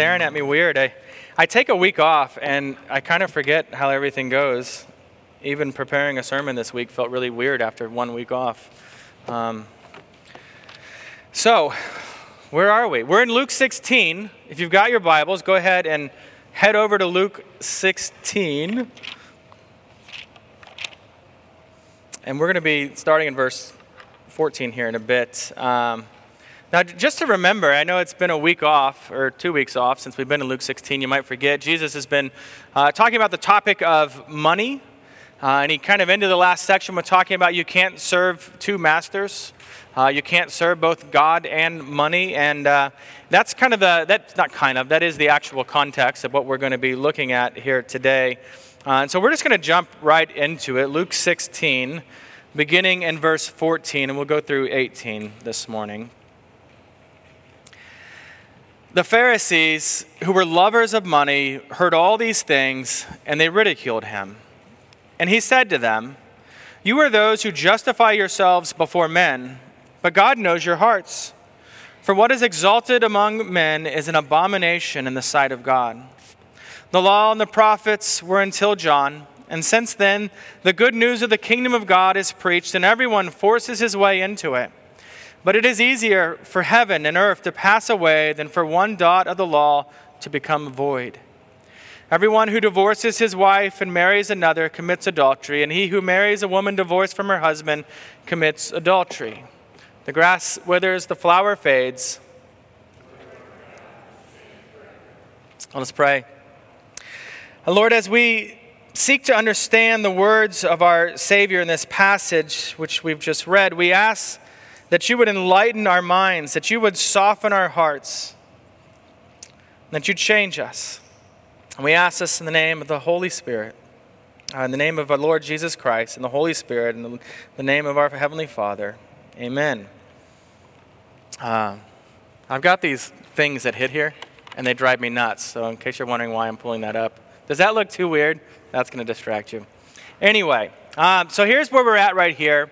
staring at me weird. I, I take a week off and I kind of forget how everything goes. Even preparing a sermon this week felt really weird after one week off. Um, so, where are we? We're in Luke 16. If you've got your Bibles, go ahead and head over to Luke 16. And we're going to be starting in verse 14 here in a bit. Um, now, just to remember, I know it's been a week off, or two weeks off, since we've been in Luke 16. You might forget. Jesus has been uh, talking about the topic of money. Uh, and he kind of ended the last section with talking about you can't serve two masters. Uh, you can't serve both God and money. And uh, that's kind of the, that's not kind of, that is the actual context of what we're going to be looking at here today. Uh, and so we're just going to jump right into it. Luke 16, beginning in verse 14, and we'll go through 18 this morning. The Pharisees, who were lovers of money, heard all these things, and they ridiculed him. And he said to them, You are those who justify yourselves before men, but God knows your hearts. For what is exalted among men is an abomination in the sight of God. The law and the prophets were until John, and since then, the good news of the kingdom of God is preached, and everyone forces his way into it. But it is easier for heaven and earth to pass away than for one dot of the law to become void. Everyone who divorces his wife and marries another commits adultery, and he who marries a woman divorced from her husband commits adultery. The grass withers, the flower fades. Let us pray. Uh, Lord, as we seek to understand the words of our Savior in this passage, which we've just read, we ask that you would enlighten our minds, that you would soften our hearts, that you'd change us. And we ask this in the name of the Holy Spirit, uh, in the name of our Lord Jesus Christ, and the Holy Spirit, in the, the name of our Heavenly Father. Amen. Uh, I've got these things that hit here, and they drive me nuts. So, in case you're wondering why I'm pulling that up, does that look too weird? That's going to distract you. Anyway, um, so here's where we're at right here.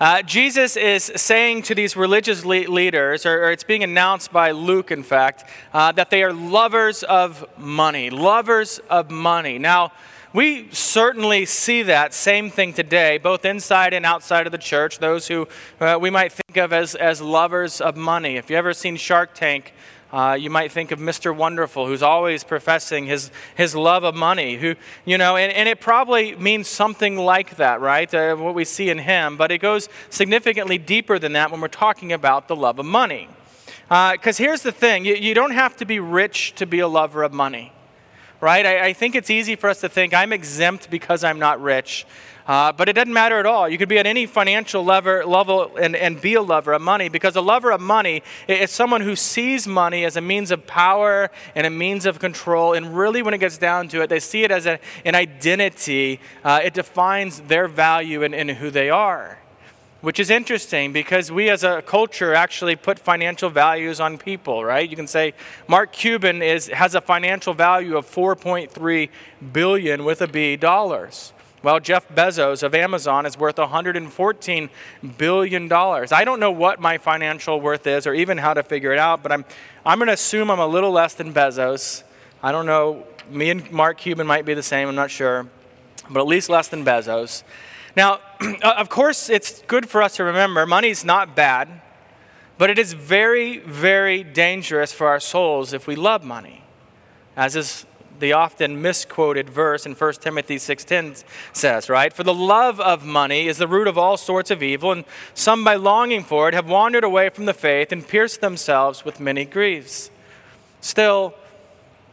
Uh, Jesus is saying to these religious le- leaders, or, or, it's being announced by Luke, in fact, uh, that they are lovers of money. Lovers of money. Now, we certainly see that same thing today, both inside and outside of the church, those who uh, we might think of as, as lovers of money. If you've ever seen Shark Tank, uh, you might think of Mr. Wonderful, who's always professing his, his love of money, who, you know, and, and it probably means something like that, right? Uh, what we see in him, but it goes significantly deeper than that when we're talking about the love of money. Because uh, here's the thing you, you don't have to be rich to be a lover of money, right? I, I think it's easy for us to think I'm exempt because I'm not rich. Uh, but it doesn't matter at all. You could be at any financial lever, level and, and be a lover of money because a lover of money is someone who sees money as a means of power and a means of control. And really, when it gets down to it, they see it as a, an identity. Uh, it defines their value and, and who they are which is interesting because we as a culture actually put financial values on people, right? You can say Mark Cuban is, has a financial value of 4.3 billion with a B dollars. Well, Jeff Bezos of Amazon is worth $114 billion. I don't know what my financial worth is or even how to figure it out, but I'm, I'm going to assume I'm a little less than Bezos. I don't know. Me and Mark Cuban might be the same, I'm not sure, but at least less than Bezos. Now, Uh, of course, it's good for us to remember money's not bad, but it is very, very dangerous for our souls if we love money, as is the often misquoted verse in 1 Timothy 6:10 says, right? For the love of money is the root of all sorts of evil, and some by longing for it have wandered away from the faith and pierced themselves with many griefs. Still,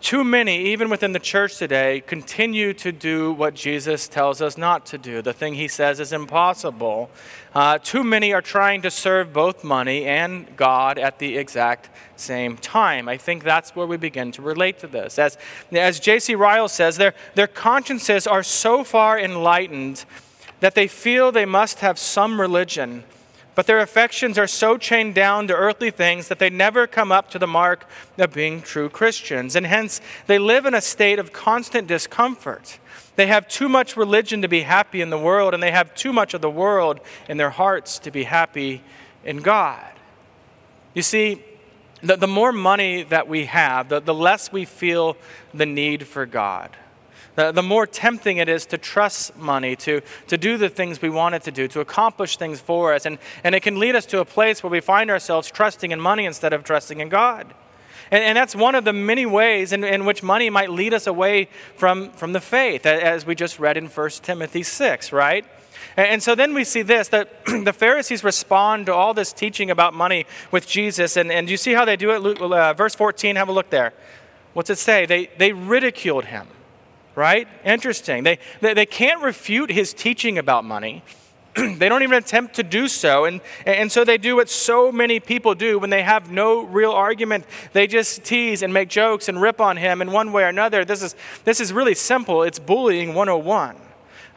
too many, even within the church today, continue to do what Jesus tells us not to do, the thing he says is impossible. Uh, too many are trying to serve both money and God at the exact same time. I think that's where we begin to relate to this. As, as J.C. Ryle says, their, their consciences are so far enlightened that they feel they must have some religion but their affections are so chained down to earthly things that they never come up to the mark of being true Christians. And hence, they live in a state of constant discomfort. They have too much religion to be happy in the world, and they have too much of the world in their hearts to be happy in God. You see, the, the more money that we have, the, the less we feel the need for God. The, the more tempting it is to trust money, to, to do the things we want it to do, to accomplish things for us. And, and it can lead us to a place where we find ourselves trusting in money instead of trusting in God. And, and that's one of the many ways in, in which money might lead us away from, from the faith, as we just read in 1 Timothy 6, right? And so then we see this that the Pharisees respond to all this teaching about money with Jesus. And, and you see how they do it? Uh, verse 14, have a look there. What's it say? They, they ridiculed him, right? Interesting. They, they, they can't refute his teaching about money. they don't even attempt to do so. And, and so they do what so many people do when they have no real argument. They just tease and make jokes and rip on him in one way or another. This is, this is really simple. It's bullying 101.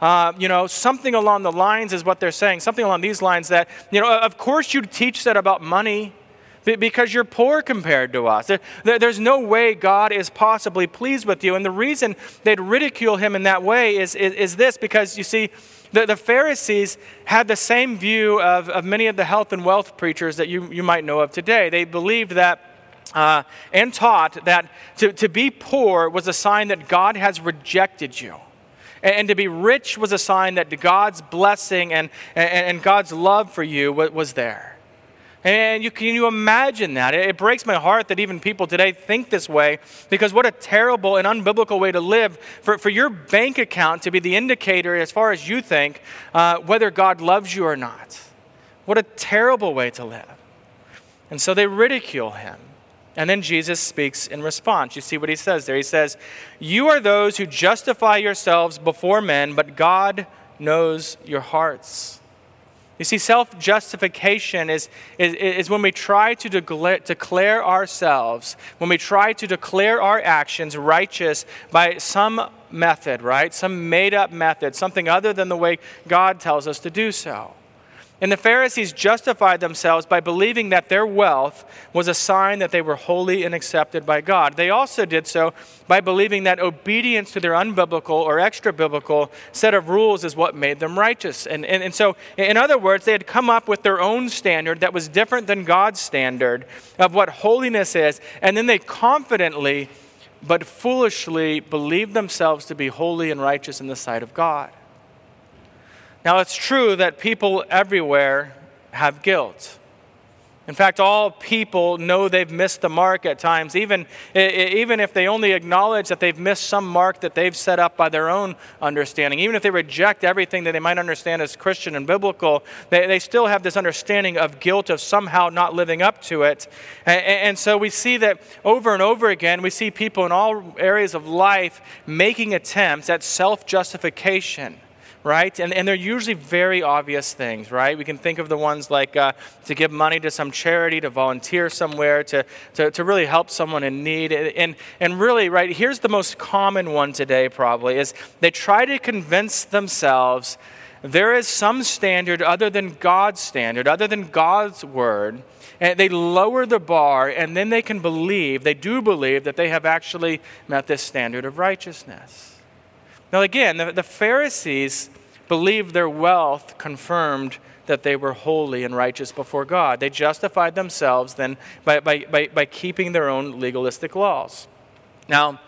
Uh, you know, something along the lines is what they're saying, something along these lines that, you know, of course you teach that about money because you're poor compared to us. There's no way God is possibly pleased with you. And the reason they'd ridicule him in that way is, is, is this because, you see, the, the Pharisees had the same view of, of many of the health and wealth preachers that you, you might know of today. They believed that. Uh, and taught that to, to be poor was a sign that God has rejected you. And to be rich was a sign that God's blessing and, and, and God's love for you was there. And you, can you imagine that? It breaks my heart that even people today think this way because what a terrible and unbiblical way to live for, for your bank account to be the indicator, as far as you think, uh, whether God loves you or not. What a terrible way to live. And so they ridicule him. And then Jesus speaks in response. You see what he says there? He says, You are those who justify yourselves before men, but God knows your hearts. You see, self justification is, is, is when we try to declare, declare ourselves, when we try to declare our actions righteous by some method, right? Some made up method, something other than the way God tells us to do so. And the Pharisees justified themselves by believing that their wealth was a sign that they were holy and accepted by God. They also did so by believing that obedience to their unbiblical or extra biblical set of rules is what made them righteous. And, and, and so, in other words, they had come up with their own standard that was different than God's standard of what holiness is. And then they confidently but foolishly believed themselves to be holy and righteous in the sight of God. Now, it's true that people everywhere have guilt. In fact, all people know they've missed the mark at times, even, even if they only acknowledge that they've missed some mark that they've set up by their own understanding. Even if they reject everything that they might understand as Christian and biblical, they, they still have this understanding of guilt of somehow not living up to it. And, and so we see that over and over again, we see people in all areas of life making attempts at self justification right? And, and they're usually very obvious things, right? We can think of the ones like uh, to give money to some charity, to volunteer somewhere, to, to, to really help someone in need. And, and really, right, here's the most common one today probably is they try to convince themselves there is some standard other than God's standard, other than God's word. And they lower the bar, and then they can believe, they do believe, that they have actually met this standard of righteousness. Now, again, the, the Pharisees believed their wealth confirmed that they were holy and righteous before God. They justified themselves then by, by, by, by keeping their own legalistic laws. Now,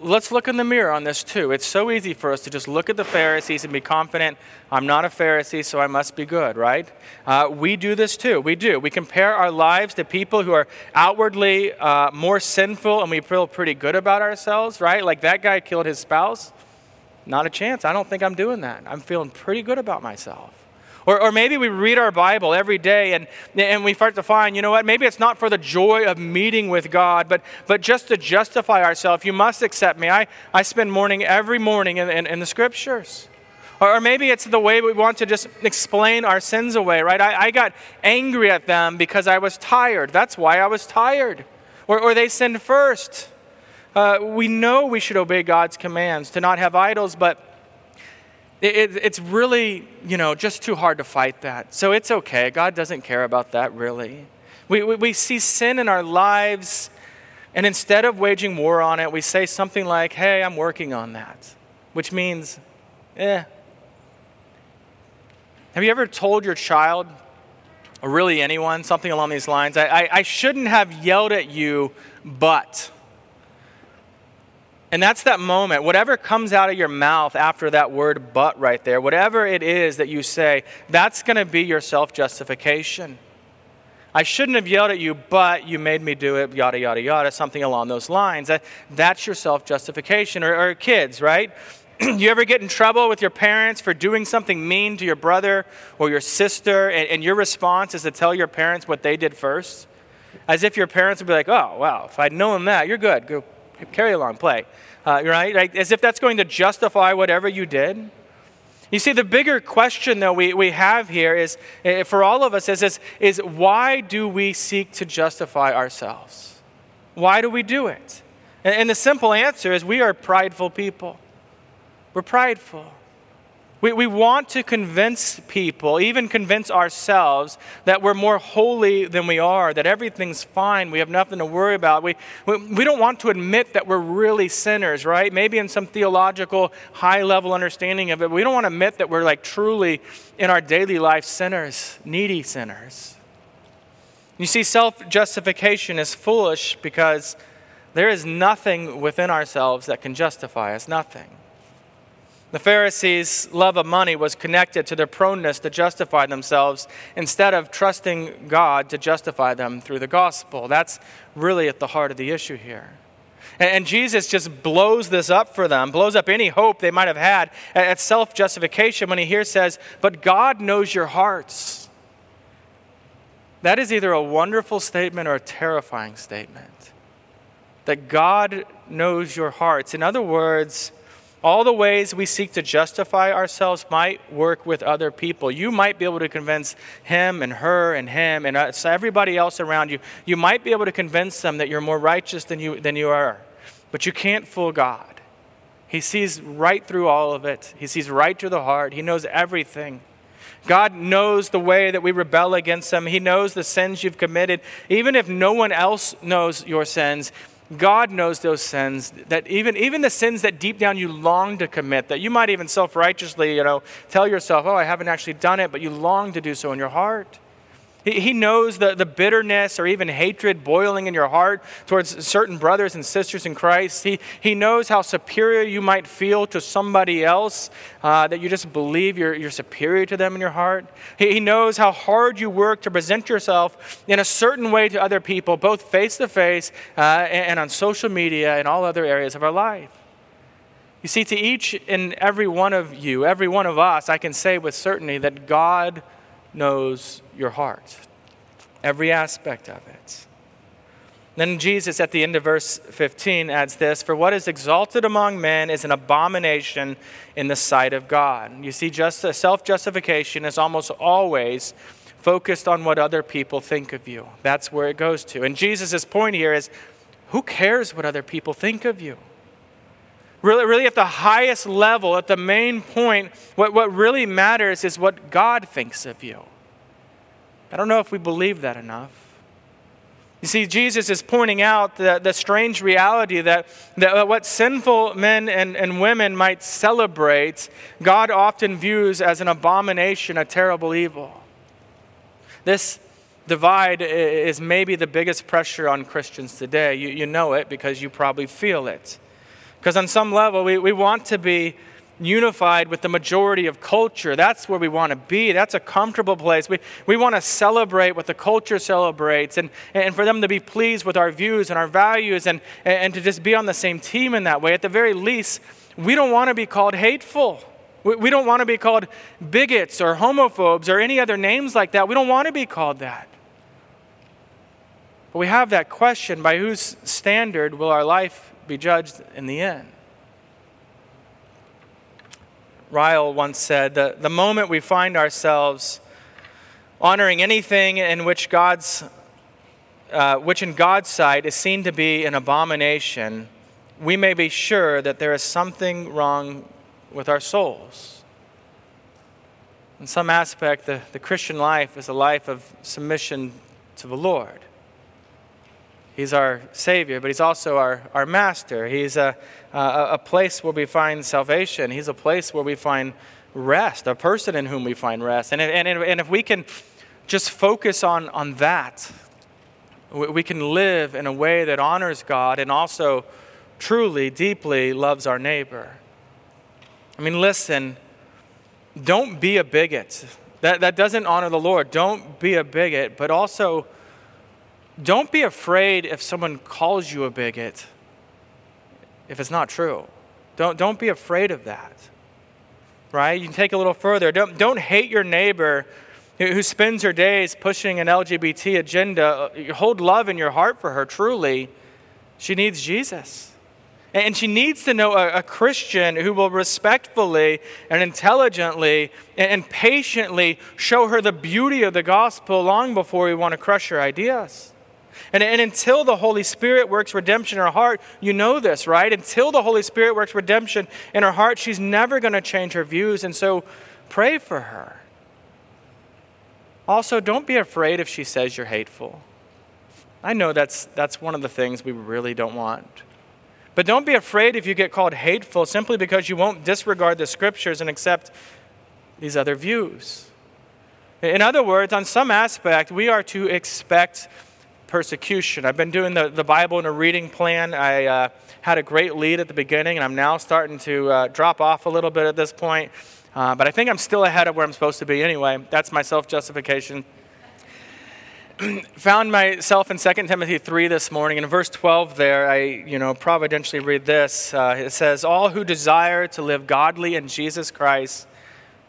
let's look in the mirror on this too. It's so easy for us to just look at the Pharisees and be confident, I'm not a Pharisee, so I must be good, right? Uh, we do this too. We do. We compare our lives to people who are outwardly uh, more sinful and we feel pretty good about ourselves, right? Like that guy killed his spouse. Not a chance. I don't think I'm doing that. I'm feeling pretty good about myself. Or, or maybe we read our Bible every day and, and we start to find, you know what, maybe it's not for the joy of meeting with God, but, but just to justify ourselves. You must accept me. I, I spend morning every morning in, in, in the scriptures. Or, or, maybe it's the way we want to just explain our sins away, right? I, I got angry at them because I was tired. That's why I was tired. Or, or they sinned first. Uh, we know we should obey God's commands to not have idols, but it, it's really, you know, just too hard to fight that. So it's okay. God doesn't care about that, really. We, we, we see sin in our lives, and instead of waging war on it, we say something like, hey, I'm working on that, which means, eh. Have you ever told your child, or really anyone, something along these lines. I, I, I shouldn't have yelled at you, but. And that's that moment. Whatever comes out of your mouth after that word but right there, whatever it is that you say, that's going to be your self justification. I shouldn't have yelled at you, but you made me do it, yada, yada, yada, something along those lines. That, that's your self justification. Or, or kids, right? you ever get in trouble with your parents for doing something mean to your brother or your sister, and, and, your response is to tell your parents what they did first? As if your parents would be like, oh, wow, if I'd known that, you're good. Go carry along, play. Uh, right? Like, as if that's going to justify whatever you did. You see, the bigger question, though, we, we have here is eh, for all of us is, is, is why do we seek to justify ourselves? Why do we do it? And, and the simple answer is we are prideful people. We're prideful. We, we want to convince people, even convince ourselves, that we're more holy than we are, that everything's fine, we have nothing to worry about. We, we, we don't want to admit that we're really sinners, right? Maybe in some theological, high level understanding of it. We don't want to admit that we're like truly in our daily life sinners, needy sinners. You see, self justification is foolish because there is nothing within ourselves that can justify us, nothing. The Pharisees' love of money was connected to their proneness to justify themselves instead of trusting God to justify them through the gospel. That's really at the heart of the issue here. And Jesus just blows this up for them, blows up any hope they might have had at self justification when he here says, But God knows your hearts. That is either a wonderful statement or a terrifying statement. That God knows your hearts. In other words, all the ways we seek to justify ourselves might work with other people. You might be able to convince him and her and him and everybody else around you. You might be able to convince them that you're more righteous than you, than you are. But you can't fool God. He sees right through all of it, He sees right through the heart, He knows everything. God knows the way that we rebel against Him. He knows the sins you've committed. Even if no one else knows your sins, God knows those sins, that even, even the sins that deep down you long to commit, that you might even self righteously, you know, tell yourself, oh, I haven't actually done it, but you long to do so in your heart. He, knows the, the bitterness or even hatred boiling in your heart towards certain brothers and sisters in Christ. He, he knows how superior you might feel to somebody else, uh, that you just believe you're, you're superior to them in your heart. He, he knows how hard you work to present yourself in a certain way to other people, both face to face and on social media and all other areas of our life. You see, to each and every one of you, every one of us, I can say with certainty that God knows your heart, every aspect of it. Then Jesus, at the end of verse 15, adds this For what is exalted among men is an abomination in the sight of God. You see, just self justification is almost always focused on what other people think of you. That's where it goes to. And Jesus' point here is who cares what other people think of you? Really, really, at the highest level, at the main point, what, what really matters is what God thinks of you. I don't know if we believe that enough. You see, Jesus is pointing out the, the strange reality that, that what sinful men and, and women might celebrate, God often views as an abomination, a terrible evil. This divide is maybe the biggest pressure on Christians today. You, you know it because you probably feel it. Because on some level, we, we want to be unified with the majority of culture. That's where we want to be. That's a comfortable place. We, we want to celebrate what the culture celebrates and, and for them to be pleased with our views and our values and, and to just be on the same team in that way. At the very least, we don't want to be called hateful. We, we don't want to be called bigots or homophobes or any other names like that. We don't want to be called that. But we have that question by whose standard will our life be judged in the end. Ryle once said that the moment we find ourselves honoring anything in which God's uh, which in God's sight is seen to be an abomination, we may be sure that there is something wrong with our souls. In some aspect, the, the Christian life is a life of submission to the Lord. He's our Savior, but He's also our, our Master. He's a, a, a place where we find salvation. He's a place where we find rest, a person in whom we find rest. And, and, and if we can just focus on, on that, we can live in a way that honors God and also truly, deeply loves our neighbor. I mean, listen, don't be a bigot. That, that doesn't honor the Lord. Don't be a bigot, but also don't be afraid if someone calls you a bigot if it's not true. Don't, don't be afraid of that. Right? You can take a little further. Don't, don't hate your neighbor who spends her days pushing an LGBT agenda. Hold love in your heart for her, truly. She needs Jesus. And she needs to know a, a, Christian who will respectfully and intelligently and, and patiently show her the beauty of the gospel long before we want to crush her ideas. And, and until the Holy Spirit works redemption in her heart, you know this, right? Until the Holy Spirit works redemption in her heart, she's never going to change her views. And so pray for her. Also, don't be afraid if she says you're hateful. I know that's, that's one of the things we really don't want. But don't be afraid if you get called hateful simply because you won't disregard the scriptures and accept these other views. In other words, on some aspect, we are to expect persecution. I've been doing the, the Bible in a reading plan. I uh, had a great lead at the beginning, and I'm now starting to uh, drop off a little bit at this point. Uh, but I think I'm still ahead of where I'm supposed to be anyway. That's my self justification. found myself in 2 Timothy 3 this morning. In verse 12 there, I, you know, providentially read this. Uh, it says, All who desire to live godly in Jesus Christ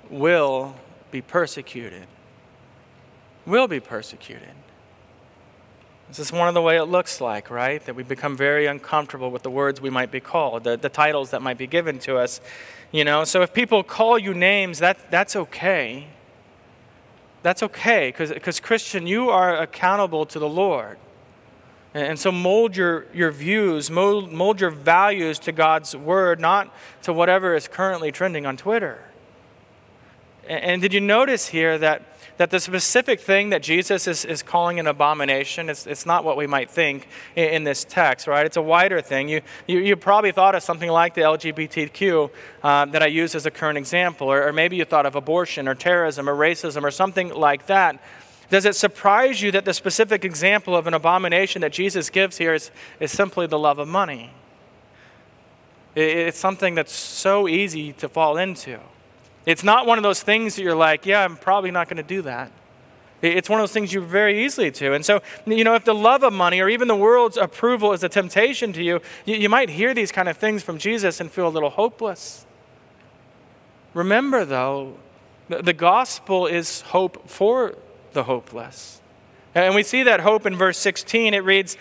will be persecuted. Will be persecuted. This is one of the way it looks like, right? That we become very uncomfortable with the words we might be called, the, the titles that might be given to us. You know, so if people call you names, that, that's okay that's okay because Christian, you are accountable to the Lord. And so mold your, your views, mold, mold your values to God's word, not to whatever is currently trending on Twitter. And, and did you notice here that that the specific thing that Jesus is, is calling an abomination, it's, it's not what we might think in, in this text, right? It's a wider thing. You, you, you probably thought of something like the LGBTQ uh, that I use as a current example, or, or maybe you thought of abortion or terrorism or racism or something like that. Does it surprise you that the specific example of an abomination that Jesus gives here is, is simply the love of money? It's something that's so easy to fall into. It's not one of those things that you're like, yeah, I'm probably not going to do that. It's one of those things you very easily to. And so, you know, if the love of money or even the world's approval is a temptation to you, you, you might hear these kind of things from Jesus and feel a little hopeless. Remember, though, the gospel is hope for the hopeless. And we see that hope in verse 16. It reads,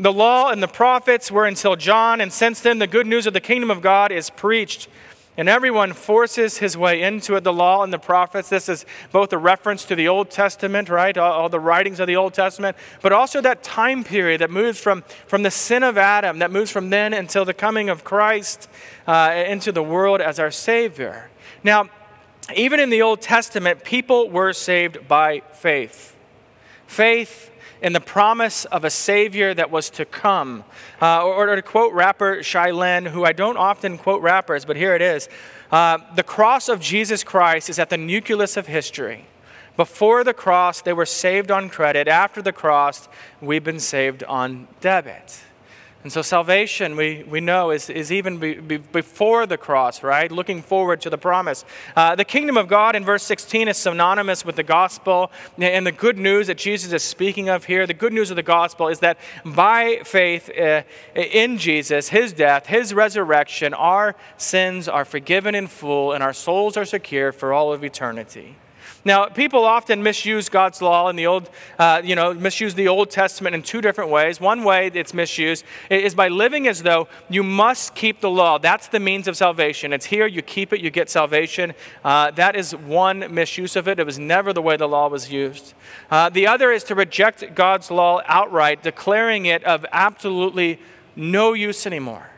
The law and the prophets were until John, and since then the good news of the kingdom of God is preached and everyone forces his way into it, the law and the prophets. This is both a reference to the Old Testament, right? All, all, the writings of the Old Testament, but also that time period that moves from, from the sin of Adam, that moves from then until the coming of Christ uh, into the world as our Savior. Now, even in the Old Testament, people were saved by faith. Faith in the promise of a Savior that was to come. Uh, or, or, to quote rapper Shai Linne, who I don't often quote rappers, but here it is uh, The cross of Jesus Christ is at the nucleus of history. Before the cross, they were saved on credit. After the cross, we've been saved on debit. And so salvation, we, we know, is, is even be, be before the cross, right? Looking forward to the promise. Uh, the kingdom of God in verse 16 is synonymous with the gospel. And the good news that Jesus is speaking of here, the good news of the gospel is that by faith uh, in Jesus, his death, his resurrection, our sins are forgiven in full and our souls are secure for all of eternity. Now, people often misuse God's law in the Old, uh, you know, misuse the Old Testament in two different ways. One way it's misused is by living as though you must keep the law. That's the means of salvation. It's here, you keep it, you get salvation. Uh, that is one misuse of it. It was never the way the law was used. Uh, the other is to reject God's law outright, declaring it of absolutely no use anymore.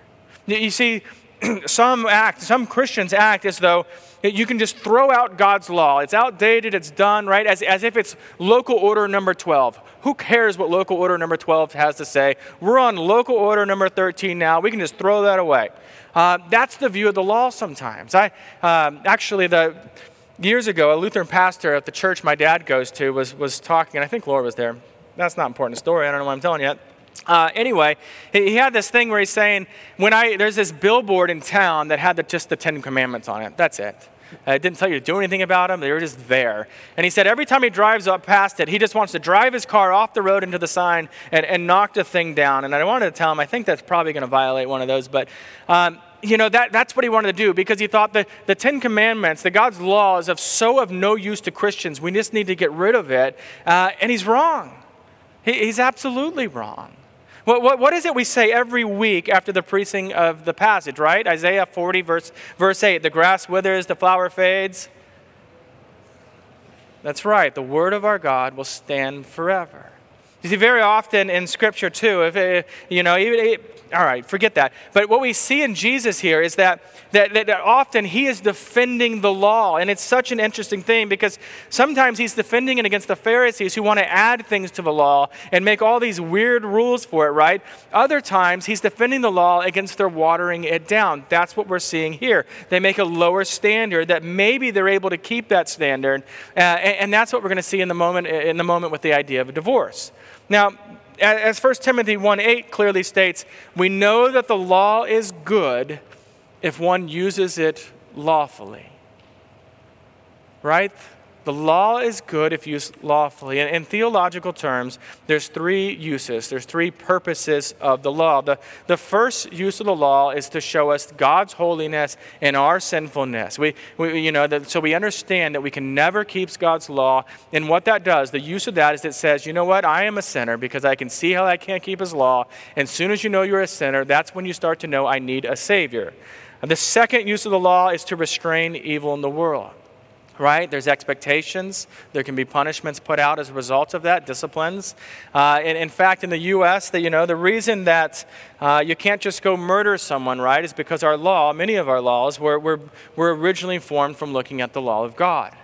You see, some act, some Christians act as though you can just throw out God's law. It's outdated, it's done, right? As, as if it's local order number 12. Who cares what local order number 12 has to say? We're on local order number 13 now. We can just throw that away. Uh, that's the view of the law sometimes. I um, actually, the years ago, a Lutheran pastor at the church my dad goes to was, was talking, and I think Laura was there. That's not important story. I don't know what I'm telling you. Uh, anyway, he, he, had this thing where he's saying, when I, there's this billboard in town that had the, just the Ten Commandments on it. That's it. Uh, it didn't tell you to do anything about them. They were just there. And he said every time he drives up past it, he just wants to drive his car off the road into the sign and, and knock the thing down. And I wanted to tell him, I think that's probably going to violate one of those. But um, you know, that, that's what he wanted to do because he thought that the Ten Commandments, the God's law, is of so of no use to Christians. We just need to get rid of it. Uh, and he's wrong. He, he's absolutely wrong. What, what, what is it we say every week after the preaching of the passage, right? Isaiah 40, verse, verse 8 The grass withers, the flower fades. That's right. The word of our God will stand forever. You see, very often in Scripture, too, if it, you know, even all right, forget that. But what we see in Jesus here is that, that, that, often he is defending the law. And it's such an interesting thing because sometimes he's defending it against the Pharisees who want to add things to the law and make all these weird rules for it, right? Other times he's defending the law against their watering it down. That's what we're seeing here. They make a lower standard that maybe they're able to keep that standard. Uh, and, and that's what we're going to see in the moment, in the moment with the idea of a divorce. Now, as 1 Timothy 1 8 clearly states, we know that the law is good if one uses it lawfully. Right? The law is good if used lawfully. And in theological terms, there's three uses, there's three purposes of the law. The, the first use of the law is to show us God's holiness and our sinfulness. We, we, you know, that, so we understand that we can never keep God's law. And what that does, the use of that is it says, you know what, I am a sinner because I can see how I can't keep his law. And as soon as you know you're a sinner, that's when you start to know I need a Savior. And the second use of the law is to restrain evil in the world right? There's expectations. There can be punishments put out as a result of that, disciplines. Uh, and in fact, in the U.S., that you know, the reason that uh, you can't just go murder someone, right, is because our law, many of our laws, were, were, were originally formed from looking at the law of God.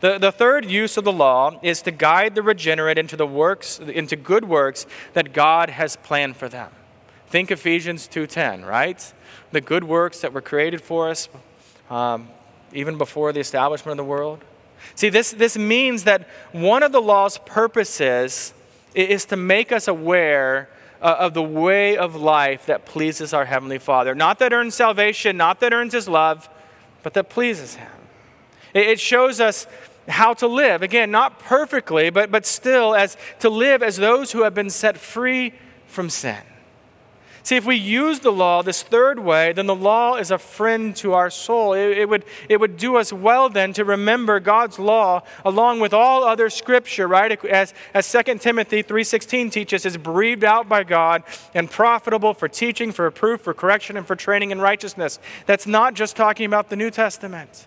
The, the third use of the law is to guide the regenerate into the works, into good works that God has planned for them. Think Ephesians 2.10, right? The good works that were created for us um, even before the establishment of the world. See, this, this means that one of the law's purposes is to make us aware uh, of the way of life that pleases our Heavenly Father. Not that earns salvation, not that earns His love, but that pleases Him. It, it shows us how to live. Again, not perfectly, but, but still as to live as those who have been set free from sin. See, if we use the law this third way, then the law is a friend to our soul. It, it, would, it would do us well then to remember God's law along with all other scripture, right? As, as 2 Timothy 3.16 teaches, is breathed out by God and profitable for teaching, for reproof, for correction, and for training in righteousness. That's not just talking about the New Testament.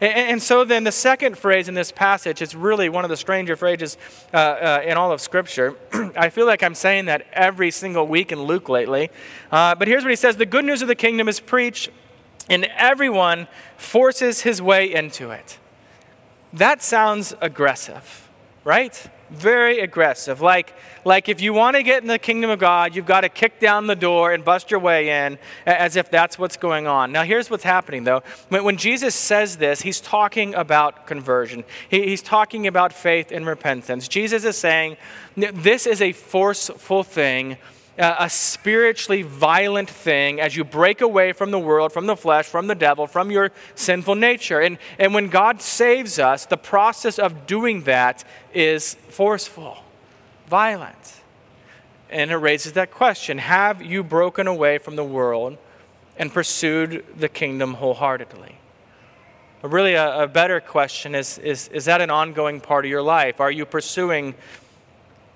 And, and, so then the second phrase in this passage is really one of the stranger phrases uh, uh, in all of Scripture. I feel like I'm saying that every single week in Luke lately. Uh, but here's what he says The good news of the kingdom is preached, and everyone forces his way into it. That sounds aggressive, right? Very aggressive. Like, like if you want to get in the kingdom of God, you've got to kick down the door and bust your way in as if that's what's going on. Now, here's what's happening though. When, when Jesus says this, he's talking about conversion, he, he's talking about faith and repentance. Jesus is saying this is a forceful thing a spiritually violent thing as you break away from the world, from the flesh, from the devil, from your sinful nature. And, and when God saves us, the process of doing that is forceful, violent. And it raises that question Have you broken away from the world and pursued the kingdom wholeheartedly? But really, a, a better question is, is Is that an ongoing part of your life? Are you pursuing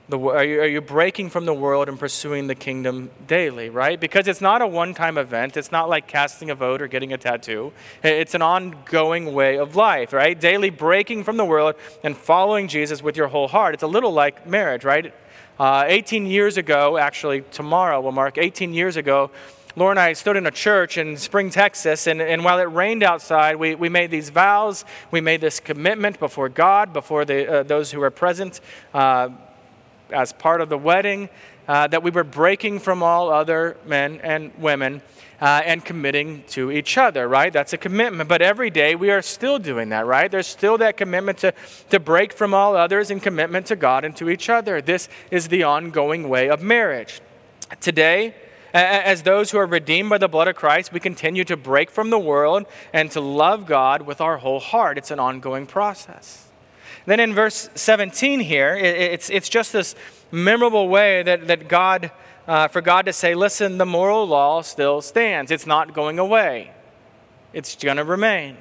the, are, you, are you breaking from the world and pursuing the kingdom daily, right? Because it's not a one time event. It's not like casting a vote or getting a tattoo. It's an ongoing way of life, right? Daily breaking from the world and following Jesus with your whole heart. It's a little like marriage, right? Uh, 18 years ago, actually, tomorrow will mark 18 years ago, Laura and I stood in a church in Spring, Texas, and, and while it rained outside, we, we made these vows. We made this commitment before God, before the, uh, those who were present. Uh, as part of the wedding. uh, that we were breaking from all other men and women uh, and committing to each other, right? That's a commitment. But every day we are still doing that, right? There's still that commitment to, to break from all others and commitment to God and to each other. This is the ongoing way of marriage. Today, as those who are redeemed by the blood of Christ, we continue to break from the world and to love God with our whole heart. It's an ongoing process. Then in verse 17 here, it's, it's just this memorable way that, that God, uh, for God to say, listen, the moral law still stands. It's not going away, it's going to remain.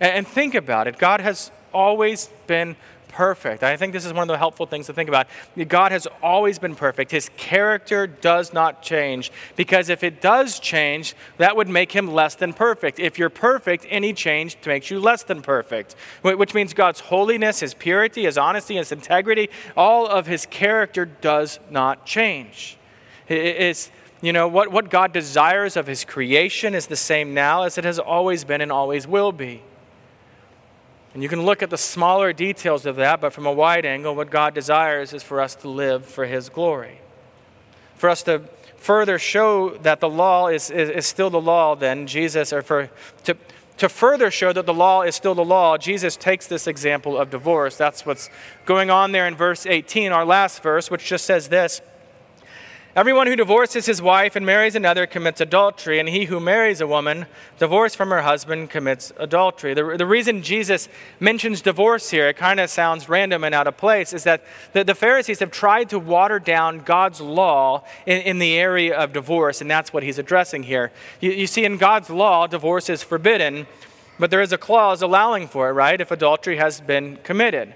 And, and think about it God has always been perfect. I think this is one of the helpful things to think about. God has always been perfect. His character does not change because if it does change, that would make him less than perfect. If you're perfect, any change makes you less than perfect, which means God's holiness, his purity, his honesty, his integrity, all of his character does not change. It's, you know, what, what God desires of his creation is the same now as it has always been and always will be. And you can look at the smaller details of that, but from a wide angle, what God desires is for us to live for His glory. For us to further show that the law is, is, is still the law, then Jesus, or for, to, to further show that the law is still the law, Jesus takes this example of divorce. That's what's going on there in verse 18, our last verse, which just says this Everyone who divorces his wife and marries another commits adultery, and he who marries a woman divorced from her husband commits adultery. The, the reason Jesus mentions divorce here, it kind of sounds random and out of place, is that the, the Pharisees have tried to water down God's law in, in, the area of divorce, and that's what he's addressing here. You, you see, in God's law, divorce is forbidden, but there is a clause allowing for it, right, if adultery has been committed.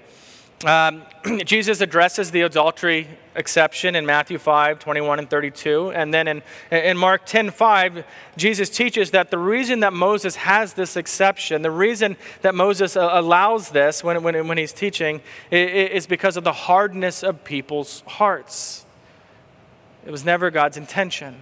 Um, Jesus addresses the adultery exception in Matthew 5, 21 and 32. And then in, in Mark 10, 5, Jesus teaches that the reason that Moses has this exception, the reason that Moses uh, allows this when, when, when he's teaching, is because of the hardness of people's hearts. It was never God's intention.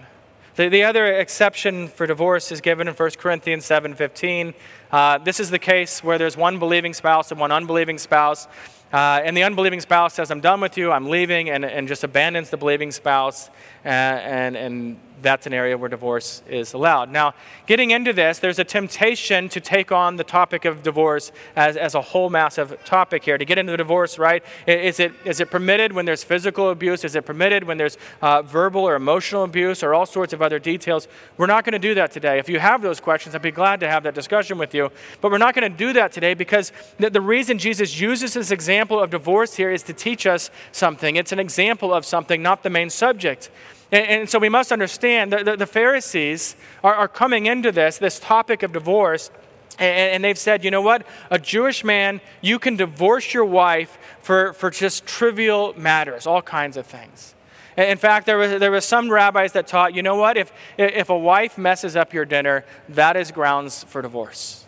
The, the other exception for divorce is given in 1 Corinthians 7.15. Uh, this is the case where there's one believing spouse and one unbelieving spouse. Uh, and the unbelieving spouse says, I'm done with you, I'm leaving, and, and just abandons the believing spouse. Uh, and, and that's an area where divorce is allowed. Now, getting into this, there's a temptation to take on the topic of divorce as, as a whole massive topic here. To get into the divorce, right? Is it, is it permitted when there's physical abuse? Is it permitted when there's uh, verbal or emotional abuse or all sorts of other details? We're not going to do that today. If you have those questions, I'd be glad to have that discussion with you. But we're not going to do that today because the, the reason Jesus uses this example of divorce here is to teach us something. It's an example of something, not the main subject. And, and so we must understand that the, the Pharisees are, are coming into this, this topic of divorce, and, and they've said, you know what? A Jewish man, you can divorce your wife for, for just trivial matters, all kinds of things. In fact, there was, there was some rabbis that taught, you know what? If, if a wife messes up your dinner, that is grounds for divorce.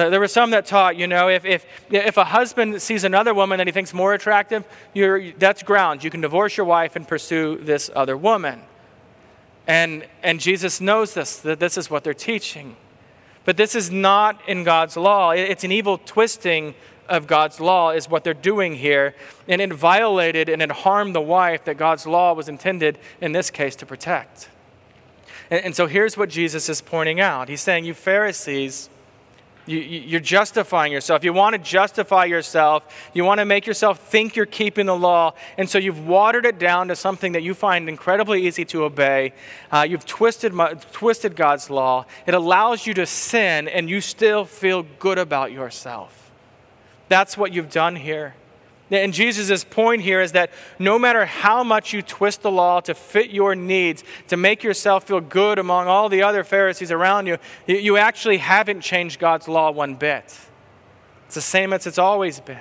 Uh, there were some that taught, you know, if, if, if a husband sees another woman that he thinks more attractive, you that's grounds. You can divorce your wife and pursue this other woman. And, and Jesus knows this, that this is what they're teaching. But this is not in God's law. It's an evil twisting of God's law, is what they're doing here. And it violated and it harmed the wife that God's law was intended, in this case, to protect. And, and so here's what Jesus is pointing out He's saying, You Pharisees, you, are justifying yourself. You want to justify yourself. You want to make yourself think you're keeping the law. And so you've watered it down to something that you find incredibly easy to obey. Uh, you've twisted, twisted God's law. It allows you to sin, and you still feel good about yourself. That's what you've done here. And Jesus' point here is that no matter how much you twist the law to fit your needs, to make yourself feel good among all the other Pharisees around you, you actually haven't changed God's law one bit. It's the same as it's always been.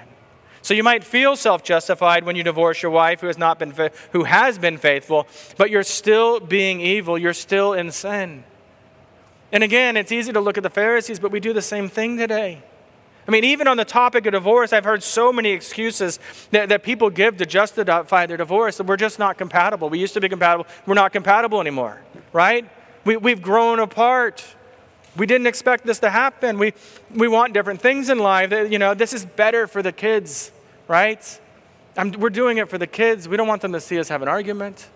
So you might feel self-justified when you divorce your wife who has not been who has been faithful, but you're still being evil, you're still in sin. And again, it's easy to look at the Pharisees, but we do the same thing today. I mean, even on the topic of divorce, I've heard so many excuses that, that people give to justify their divorce that we're just not compatible. We used to be compatible, we're not compatible anymore, right? We, we've grown apart. We didn't expect this to happen. We, we want different things in life. You know, this is better for the kids, right? I'm, we're doing it for the kids. We don't want them to see us have an argument.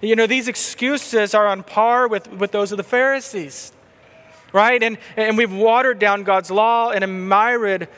You know, these excuses are on par with, with those of the Pharisees, right? And, and we've watered down God's law and a myriad,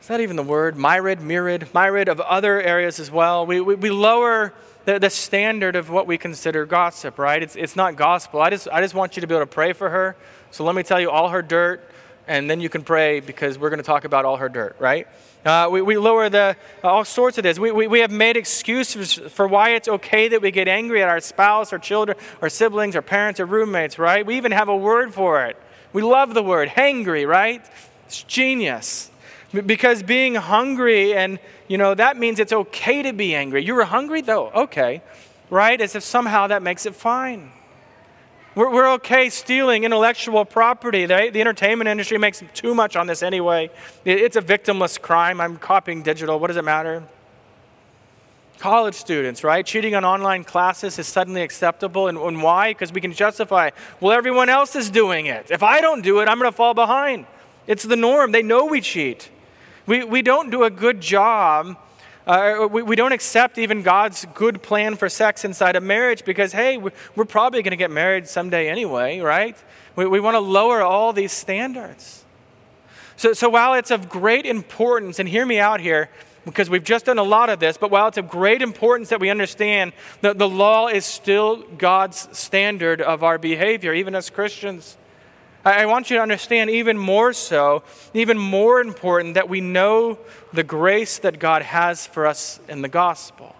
is that even the word? Myriad, myriad, myriad of other areas as well. We, we, we lower the, the standard of what we consider gossip, right? It's, it's not gospel. I just, I just want you to be able to pray for her. So let me tell you all her dirt, and then you can pray because we're going to talk about all her dirt, right? Uh, we, we lower the, all sorts of this. We, we, we have made excuses for why it's okay that we get angry at our spouse, our children, our siblings, our parents, our roommates, right? We even have a word for it. We love the word, hangry, right? It's genius. Because being hungry, and, you know, that means it's okay to be angry. You were hungry, though? Okay. Right? As if somehow that makes it fine. We're, we're okay stealing intellectual property. The, the entertainment industry makes too much on this anyway. It, it's a victimless crime. I'm copying digital. What does it matter? College students, right? Cheating on online classes is suddenly acceptable. And, and why? Because we can justify, well, everyone else is doing it. If I don't do it, I'm going to fall behind. It's the norm. They know we cheat. We, we don't do a good job uh, we, we don't accept even God's good plan for sex inside of marriage because, hey, we're probably going to get married someday anyway, right? We, we want to lower all these standards. So, so while it's of great importance, and hear me out here, because we've just done a lot of this, but while it's of great importance that we understand that the law is still God's standard of our behavior, even as Christians, I want you to understand even more so, even more important, that we know the grace that God has for us in the gospel.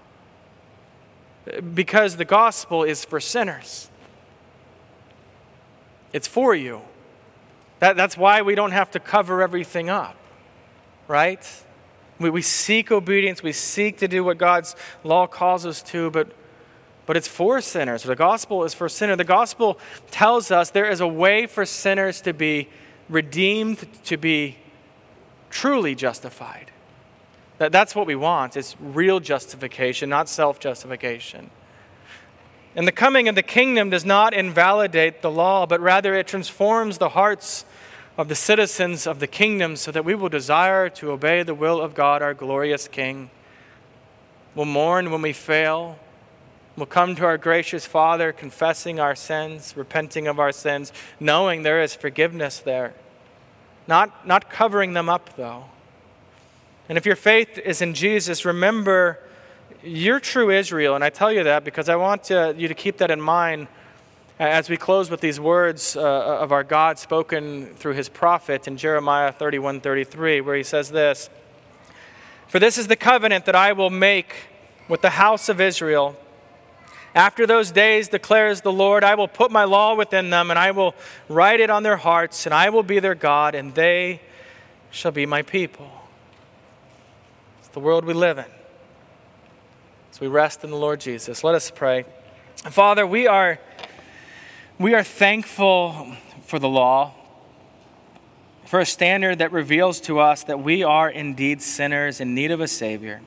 Because the gospel is for sinners, it's for you. That, that's why we don't have to cover everything up, right? We, we seek obedience, we seek to do what God's law calls us to, but but it's for sinners. The gospel is for sinners. The gospel tells us there is a way for sinners to be redeemed, to be truly justified. That, that's what we want. It's real justification, not self justification. And the coming of the kingdom does not invalidate the law, but rather it transforms the hearts of the citizens of the kingdom so that we will desire to obey the will of God, our glorious King. We'll mourn when we fail. We'll come to our gracious Father, confessing our sins, repenting of our sins, knowing there is forgiveness there. Not, not covering them up, though. And if your faith is in Jesus, remember you're true Israel. And I tell you that because I want to, you to keep that in mind as we close with these words uh, of our God spoken through his prophet in Jeremiah 31 33, where he says this For this is the covenant that I will make with the house of Israel after those days, declares the Lord, I will put my law within them, and I will write it on their hearts, and I will be their God, and they shall be my people. It's the world we live in. As we rest in the Lord Jesus, let us pray. Father, we are, we are thankful for the law, for a standard that reveals to us that we are indeed sinners in need of a Savior.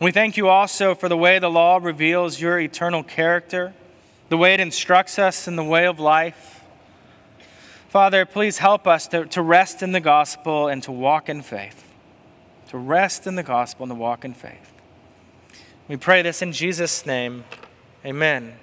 We thank you also for the way the law reveals your eternal character, the way it instructs us in the way of life. Father, please help us to, to rest in the gospel and to walk in faith. To rest in the gospel and to walk in faith. We pray this in Jesus' name. Amen.